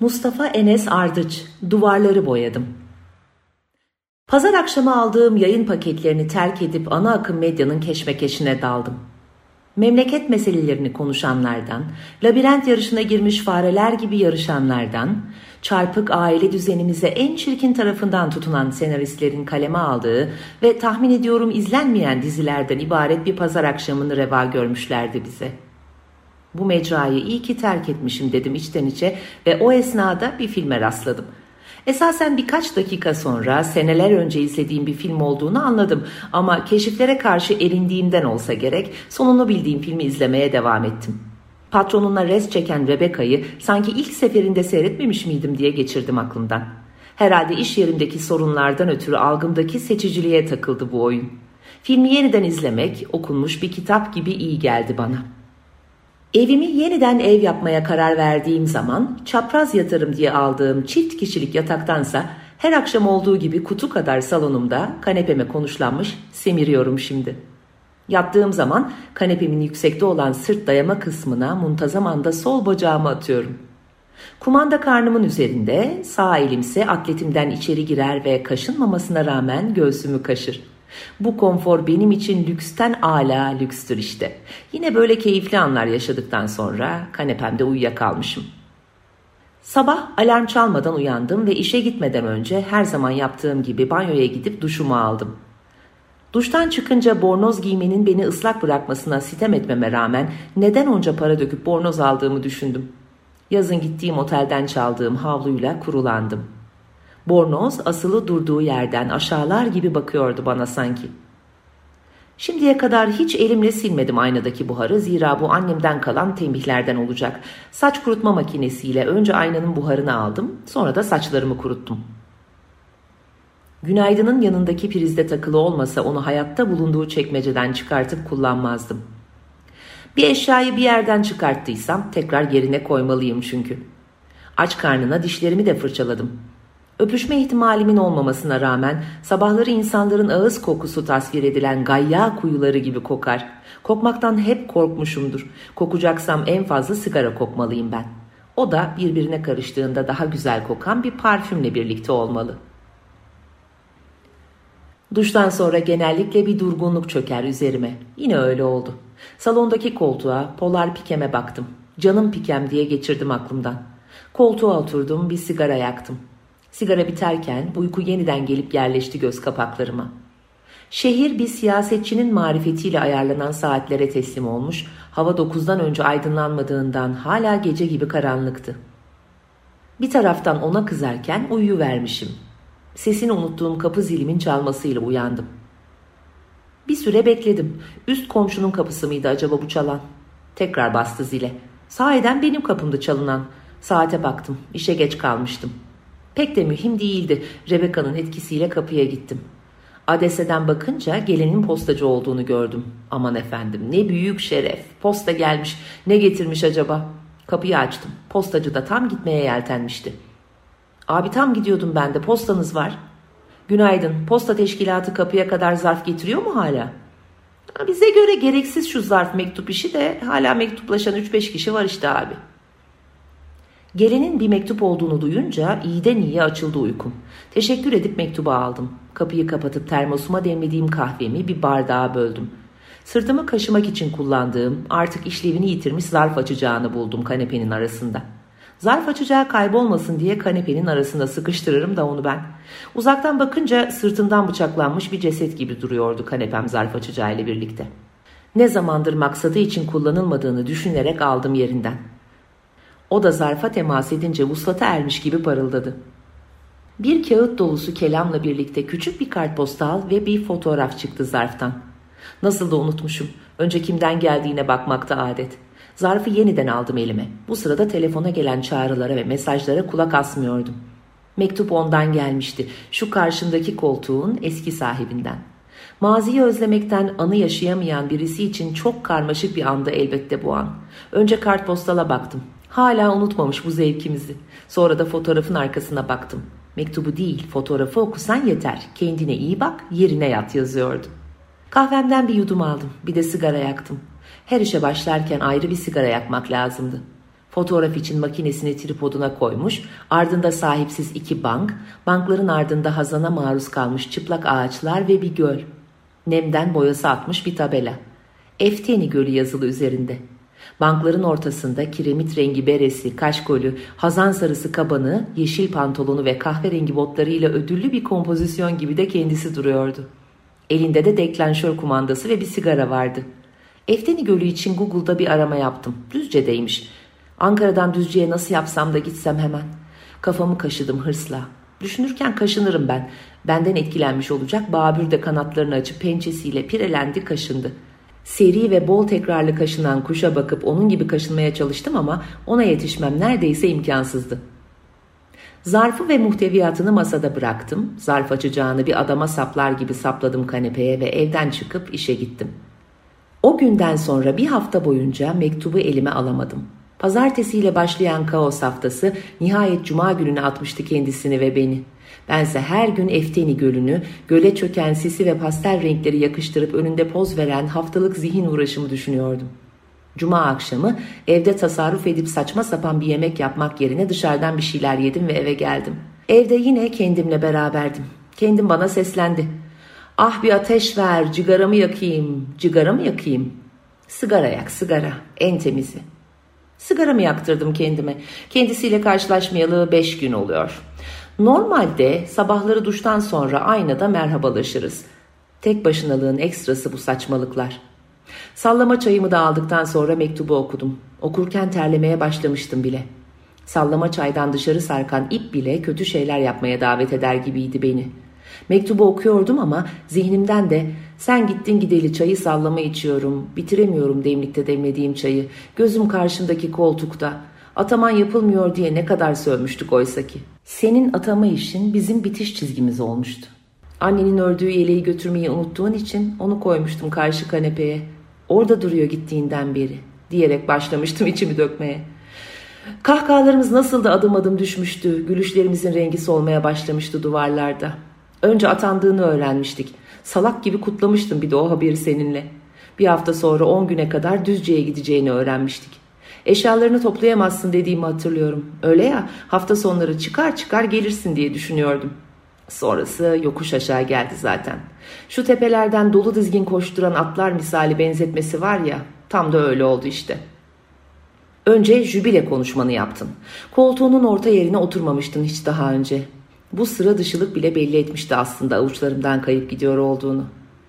Mustafa Enes Ardıç, Duvarları Boyadım. Pazar akşamı aldığım yayın paketlerini terk edip ana akım medyanın keşmekeşine daldım. Memleket meselelerini konuşanlardan, labirent yarışına girmiş fareler gibi yarışanlardan, çarpık aile düzenimize en çirkin tarafından tutunan senaristlerin kaleme aldığı ve tahmin ediyorum izlenmeyen dizilerden ibaret bir pazar akşamını reva görmüşlerdi bize.'' Bu mecrayı iyi ki terk etmişim dedim içten içe ve o esnada bir filme rastladım. Esasen birkaç dakika sonra seneler önce izlediğim bir film olduğunu anladım ama keşiflere karşı erindiğimden olsa gerek sonunu bildiğim filmi izlemeye devam ettim. Patronuna res çeken Rebecca'yı sanki ilk seferinde seyretmemiş miydim diye geçirdim aklımdan. Herhalde iş yerindeki sorunlardan ötürü algımdaki seçiciliğe takıldı bu oyun. Filmi yeniden izlemek okunmuş bir kitap gibi iyi geldi bana.'' Evimi yeniden ev yapmaya karar verdiğim zaman çapraz yatarım diye aldığım çift kişilik yataktansa her akşam olduğu gibi kutu kadar salonumda kanepeme konuşlanmış semiriyorum şimdi. Yattığım zaman kanepemin yüksekte olan sırt dayama kısmına muntazam anda sol bacağımı atıyorum. Kumanda karnımın üzerinde sağ elimse atletimden içeri girer ve kaşınmamasına rağmen göğsümü kaşır.'' Bu konfor benim için lüksten ala lükstür işte. Yine böyle keyifli anlar yaşadıktan sonra kanepemde uyuyakalmışım. Sabah alarm çalmadan uyandım ve işe gitmeden önce her zaman yaptığım gibi banyoya gidip duşumu aldım. Duştan çıkınca bornoz giymenin beni ıslak bırakmasına sitem etmeme rağmen neden onca para döküp bornoz aldığımı düşündüm. Yazın gittiğim otelden çaldığım havluyla kurulandım.'' Bornoz asılı durduğu yerden aşağılar gibi bakıyordu bana sanki. Şimdiye kadar hiç elimle silmedim aynadaki buharı zira bu annemden kalan tembihlerden olacak. Saç kurutma makinesiyle önce aynanın buharını aldım sonra da saçlarımı kuruttum. Günaydın'ın yanındaki prizde takılı olmasa onu hayatta bulunduğu çekmeceden çıkartıp kullanmazdım. Bir eşyayı bir yerden çıkarttıysam tekrar yerine koymalıyım çünkü. Aç karnına dişlerimi de fırçaladım. Öpüşme ihtimalimin olmamasına rağmen sabahları insanların ağız kokusu tasvir edilen gayya kuyuları gibi kokar. Kokmaktan hep korkmuşumdur. Kokacaksam en fazla sigara kokmalıyım ben. O da birbirine karıştığında daha güzel kokan bir parfümle birlikte olmalı. Duştan sonra genellikle bir durgunluk çöker üzerime. Yine öyle oldu. Salondaki koltuğa, polar pikeme baktım. Canım pikem diye geçirdim aklımdan. Koltuğa oturdum, bir sigara yaktım. Sigara biterken uyku yeniden gelip yerleşti göz kapaklarıma. Şehir bir siyasetçinin marifetiyle ayarlanan saatlere teslim olmuş, hava dokuzdan önce aydınlanmadığından hala gece gibi karanlıktı. Bir taraftan ona kızarken uyu vermişim. Sesini unuttuğum kapı zilimin çalmasıyla uyandım. Bir süre bekledim. Üst komşunun kapısı mıydı acaba bu çalan? Tekrar bastı zile. Sahiden benim kapımdı çalınan. Saate baktım. İşe geç kalmıştım. Pek de mühim değildi. Rebecca'nın etkisiyle kapıya gittim. Adeseden bakınca gelinin postacı olduğunu gördüm. Aman efendim ne büyük şeref. Posta gelmiş. Ne getirmiş acaba? Kapıyı açtım. Postacı da tam gitmeye yeltenmişti. Abi tam gidiyordum ben de postanız var. Günaydın. Posta teşkilatı kapıya kadar zarf getiriyor mu hala? Bize göre gereksiz şu zarf mektup işi de hala mektuplaşan 3-5 kişi var işte abi.'' Gelenin bir mektup olduğunu duyunca iyiden iyiye açıldı uykum. Teşekkür edip mektubu aldım. Kapıyı kapatıp termosuma demlediğim kahvemi bir bardağa böldüm. Sırtımı kaşımak için kullandığım, artık işlevini yitirmiş zarf açacağını buldum kanepenin arasında. Zarf açacağı kaybolmasın diye kanepenin arasında sıkıştırırım da onu ben. Uzaktan bakınca sırtından bıçaklanmış bir ceset gibi duruyordu kanepem zarf açacağı ile birlikte. Ne zamandır maksadı için kullanılmadığını düşünerek aldım yerinden. O da zarfa temas edince vuslata ermiş gibi parıldadı. Bir kağıt dolusu kelamla birlikte küçük bir kartpostal ve bir fotoğraf çıktı zarftan. Nasıl da unutmuşum. Önce kimden geldiğine bakmakta adet. Zarfı yeniden aldım elime. Bu sırada telefona gelen çağrılara ve mesajlara kulak asmıyordum. Mektup ondan gelmişti. Şu karşımdaki koltuğun eski sahibinden. Maziyi özlemekten anı yaşayamayan birisi için çok karmaşık bir anda elbette bu an. Önce kartpostala baktım. Hala unutmamış bu zevkimizi. Sonra da fotoğrafın arkasına baktım. Mektubu değil, fotoğrafı okusan yeter. Kendine iyi bak, yerine yat yazıyordu. Kahvemden bir yudum aldım. Bir de sigara yaktım. Her işe başlarken ayrı bir sigara yakmak lazımdı. Fotoğraf için makinesini tripoduna koymuş, ardında sahipsiz iki bank, bankların ardında hazana maruz kalmış çıplak ağaçlar ve bir göl. Nemden boyası atmış bir tabela. Efteni Gölü yazılı üzerinde. Bankların ortasında kiremit rengi beresi, kaşkolü, hazan sarısı kabanı, yeşil pantolonu ve kahverengi botlarıyla ödüllü bir kompozisyon gibi de kendisi duruyordu. Elinde de deklanşör kumandası ve bir sigara vardı. Efteni Gölü için Google'da bir arama yaptım. Düzce'deymiş. Ankara'dan Düzce'ye nasıl yapsam da gitsem hemen. Kafamı kaşıdım hırsla. Düşünürken kaşınırım ben. Benden etkilenmiş olacak Babür de kanatlarını açıp pençesiyle pirelendi kaşındı. Seri ve bol tekrarlı kaşınan kuşa bakıp onun gibi kaşınmaya çalıştım ama ona yetişmem neredeyse imkansızdı. Zarfı ve muhteviyatını masada bıraktım. Zarf açacağını bir adama saplar gibi sapladım kanepeye ve evden çıkıp işe gittim. O günden sonra bir hafta boyunca mektubu elime alamadım. Pazartesiyle başlayan kaos haftası nihayet cuma gününe atmıştı kendisini ve beni. Bense her gün Efteni Gölü'nü, göle çöken sisi ve pastel renkleri yakıştırıp önünde poz veren haftalık zihin uğraşımı düşünüyordum. Cuma akşamı evde tasarruf edip saçma sapan bir yemek yapmak yerine dışarıdan bir şeyler yedim ve eve geldim. Evde yine kendimle beraberdim. Kendim bana seslendi. Ah bir ateş ver, cigaramı yakayım, cigaramı yakayım. Sigara yak, sigara, en temizi. Sigaramı yaktırdım kendime. Kendisiyle karşılaşmayalı beş gün oluyor. Normalde sabahları duştan sonra aynada merhabalaşırız. Tek başınalığın ekstrası bu saçmalıklar. Sallama çayımı da aldıktan sonra mektubu okudum. Okurken terlemeye başlamıştım bile. Sallama çaydan dışarı sarkan ip bile kötü şeyler yapmaya davet eder gibiydi beni. Mektubu okuyordum ama zihnimden de sen gittin gideli çayı sallama içiyorum, bitiremiyorum demlikte demlediğim çayı, gözüm karşındaki koltukta, ataman yapılmıyor diye ne kadar sövmüştük oysa ki. Senin atama işin bizim bitiş çizgimiz olmuştu. Annenin ördüğü yeleği götürmeyi unuttuğun için onu koymuştum karşı kanepeye. Orada duruyor gittiğinden beri diyerek başlamıştım içimi dökmeye. Kahkahalarımız nasıl da adım adım düşmüştü. Gülüşlerimizin rengi solmaya başlamıştı duvarlarda. Önce atandığını öğrenmiştik. Salak gibi kutlamıştım bir de o haberi seninle. Bir hafta sonra on güne kadar Düzce'ye gideceğini öğrenmiştik. Eşyalarını toplayamazsın dediğimi hatırlıyorum. Öyle ya hafta sonları çıkar çıkar gelirsin diye düşünüyordum. Sonrası yokuş aşağı geldi zaten. Şu tepelerden dolu dizgin koşturan atlar misali benzetmesi var ya tam da öyle oldu işte. Önce jübile konuşmanı yaptın. Koltuğunun orta yerine oturmamıştın hiç daha önce. Bu sıra dışılık bile belli etmişti aslında avuçlarımdan kayıp gidiyor olduğunu.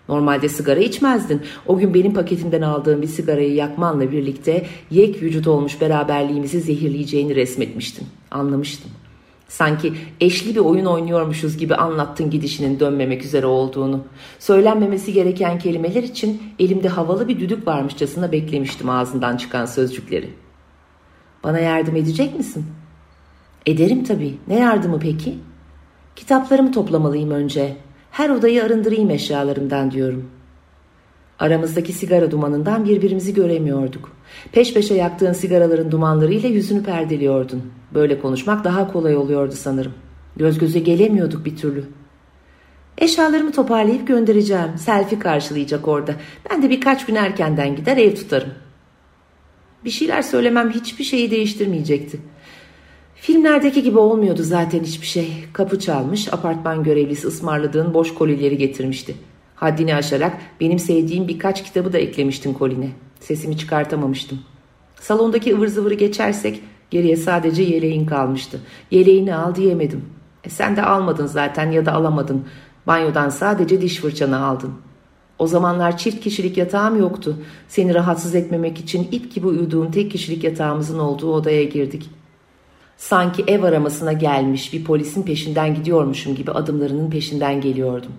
Normalde sigara içmezdin. O gün benim paketimden aldığım bir sigarayı yakmanla birlikte yek vücut olmuş beraberliğimizi zehirleyeceğini resmetmiştin. Anlamıştım. Sanki eşli bir oyun oynuyormuşuz gibi anlattın gidişinin dönmemek üzere olduğunu. Söylenmemesi gereken kelimeler için elimde havalı bir düdük varmışçasına beklemiştim ağzından çıkan sözcükleri. Bana yardım edecek misin? Ederim tabii. Ne yardımı peki? Kitaplarımı toplamalıyım önce. Her odayı arındırayım eşyalarımdan diyorum. Aramızdaki sigara dumanından birbirimizi göremiyorduk. Peş peşe yaktığın sigaraların dumanlarıyla yüzünü perdeliyordun. Böyle konuşmak daha kolay oluyordu sanırım. Göz göze gelemiyorduk bir türlü. Eşyalarımı toparlayıp göndereceğim. Selfie karşılayacak orada. Ben de birkaç gün erkenden gider ev tutarım. Bir şeyler söylemem hiçbir şeyi değiştirmeyecekti. Filmlerdeki gibi olmuyordu zaten hiçbir şey. Kapı çalmış, apartman görevlisi ısmarladığın boş kolileri getirmişti. Haddini aşarak benim sevdiğim birkaç kitabı da eklemiştin koline. Sesimi çıkartamamıştım. Salondaki ıvır zıvırı geçersek geriye sadece yeleğin kalmıştı. Yeleğini al diyemedim. E sen de almadın zaten ya da alamadın. Banyodan sadece diş fırçanı aldın. O zamanlar çift kişilik yatağım yoktu. Seni rahatsız etmemek için ip gibi uyuduğum tek kişilik yatağımızın olduğu odaya girdik. Sanki ev aramasına gelmiş bir polisin peşinden gidiyormuşum gibi adımlarının peşinden geliyordum.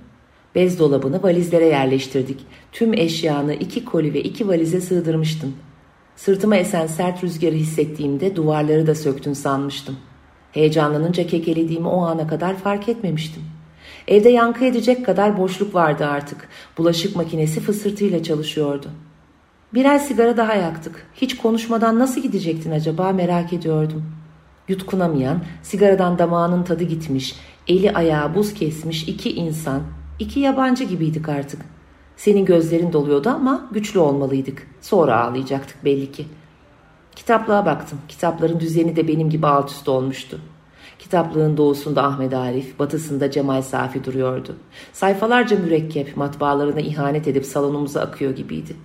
Bez dolabını valizlere yerleştirdik. Tüm eşyanı iki koli ve iki valize sığdırmıştım. Sırtıma esen sert rüzgarı hissettiğimde duvarları da söktün sanmıştım. Heyecanlanınca kekelediğimi o ana kadar fark etmemiştim. Evde yankı edecek kadar boşluk vardı artık. Bulaşık makinesi fısırtıyla çalışıyordu. Birer sigara daha yaktık. Hiç konuşmadan nasıl gidecektin acaba merak ediyordum. Yutkunamayan, sigaradan damağının tadı gitmiş, eli ayağı buz kesmiş iki insan, iki yabancı gibiydik artık. Senin gözlerin doluyordu ama güçlü olmalıydık. Sonra ağlayacaktık belli ki. Kitaplığa baktım. Kitapların düzeni de benim gibi alt üst olmuştu. Kitaplığın doğusunda Ahmet Arif, batısında Cemal Safi duruyordu. Sayfalarca mürekkep matbaalarına ihanet edip salonumuza akıyor gibiydi.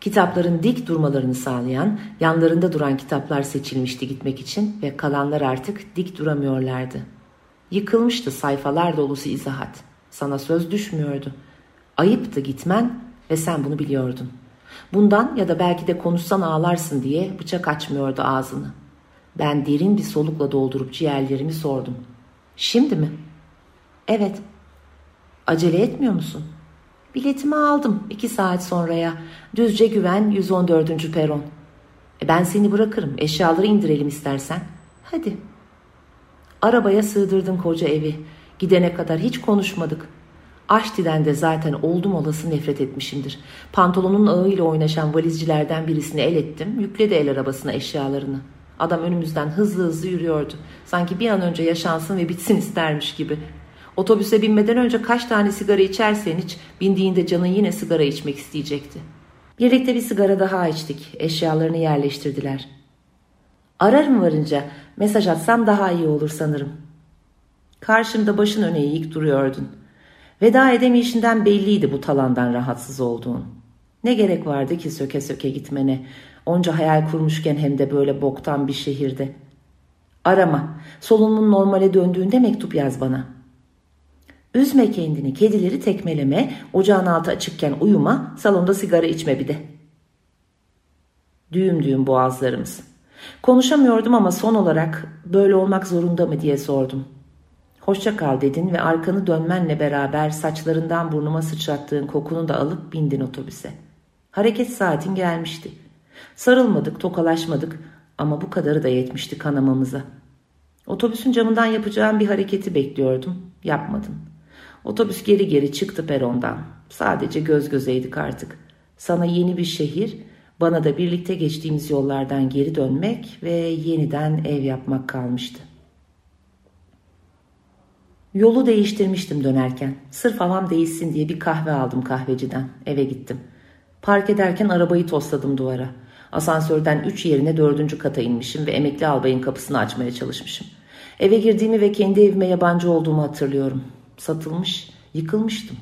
Kitapların dik durmalarını sağlayan, yanlarında duran kitaplar seçilmişti gitmek için ve kalanlar artık dik duramıyorlardı. Yıkılmıştı sayfalar dolusu izahat. Sana söz düşmüyordu. Ayıptı gitmen ve sen bunu biliyordun. Bundan ya da belki de konuşsan ağlarsın diye bıçak açmıyordu ağzını. Ben derin bir solukla doldurup ciğerlerimi sordum. Şimdi mi? Evet. Acele etmiyor musun? Biletimi aldım iki saat sonraya. Düzce Güven 114. peron. E ben seni bırakırım. Eşyaları indirelim istersen. Hadi. Arabaya sığdırdın koca evi. Gidene kadar hiç konuşmadık. Aşti'den de zaten oldum olası nefret etmişimdir. Pantolonun ağıyla oynaşan valizcilerden birisini el ettim. Yükledi el arabasına eşyalarını. Adam önümüzden hızlı hızlı yürüyordu. Sanki bir an önce yaşansın ve bitsin istermiş gibi. Otobüse binmeden önce kaç tane sigara içersen iç, bindiğinde canın yine sigara içmek isteyecekti. Birlikte bir sigara daha içtik. Eşyalarını yerleştirdiler. Ararım varınca mesaj atsam daha iyi olur sanırım. Karşımda başın öne eğik duruyordun. Veda edemeyişinden belliydi bu talandan rahatsız olduğun. Ne gerek vardı ki söke söke gitmene, onca hayal kurmuşken hem de böyle boktan bir şehirde. Arama, solunumun normale döndüğünde mektup yaz bana. Üzme kendini, kedileri tekmeleme, ocağın altı açıkken uyuma, salonda sigara içme bir de. Düğüm düğüm boğazlarımız. Konuşamıyordum ama son olarak böyle olmak zorunda mı diye sordum. Hoşça kal dedin ve arkanı dönmenle beraber saçlarından burnuma sıçrattığın kokunu da alıp bindin otobüse. Hareket saatin gelmişti. Sarılmadık, tokalaşmadık ama bu kadarı da yetmişti kanamamıza. Otobüsün camından yapacağım bir hareketi bekliyordum. Yapmadın. Otobüs geri geri çıktı perondan. Sadece göz gözeydik artık. Sana yeni bir şehir, bana da birlikte geçtiğimiz yollardan geri dönmek ve yeniden ev yapmak kalmıştı. Yolu değiştirmiştim dönerken. Sırf havam değişsin diye bir kahve aldım kahveciden. Eve gittim. Park ederken arabayı tosladım duvara. Asansörden üç yerine dördüncü kata inmişim ve emekli albayın kapısını açmaya çalışmışım. Eve girdiğimi ve kendi evime yabancı olduğumu hatırlıyorum. Satılmış, yıkılmıştım.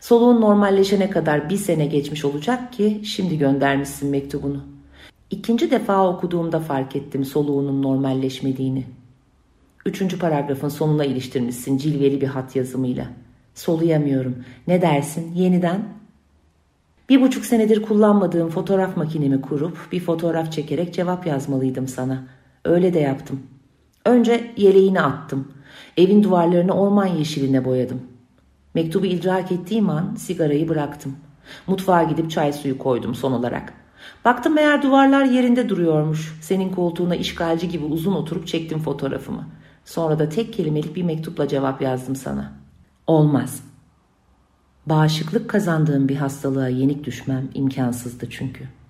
Soluğun normalleşene kadar bir sene geçmiş olacak ki şimdi göndermişsin mektubunu. İkinci defa okuduğumda fark ettim soluğunun normalleşmediğini. Üçüncü paragrafın sonuna iliştirmişsin cilveli bir hat yazımıyla. Soluyamıyorum. Ne dersin? Yeniden? Bir buçuk senedir kullanmadığım fotoğraf makinemi kurup bir fotoğraf çekerek cevap yazmalıydım sana. Öyle de yaptım. Önce yeleğini attım. Evin duvarlarını orman yeşiline boyadım. Mektubu idrak ettiğim an sigarayı bıraktım. Mutfağa gidip çay suyu koydum son olarak. Baktım meğer duvarlar yerinde duruyormuş. Senin koltuğuna işgalci gibi uzun oturup çektim fotoğrafımı. Sonra da tek kelimelik bir mektupla cevap yazdım sana. Olmaz. Bağışıklık kazandığım bir hastalığa yenik düşmem imkansızdı çünkü.''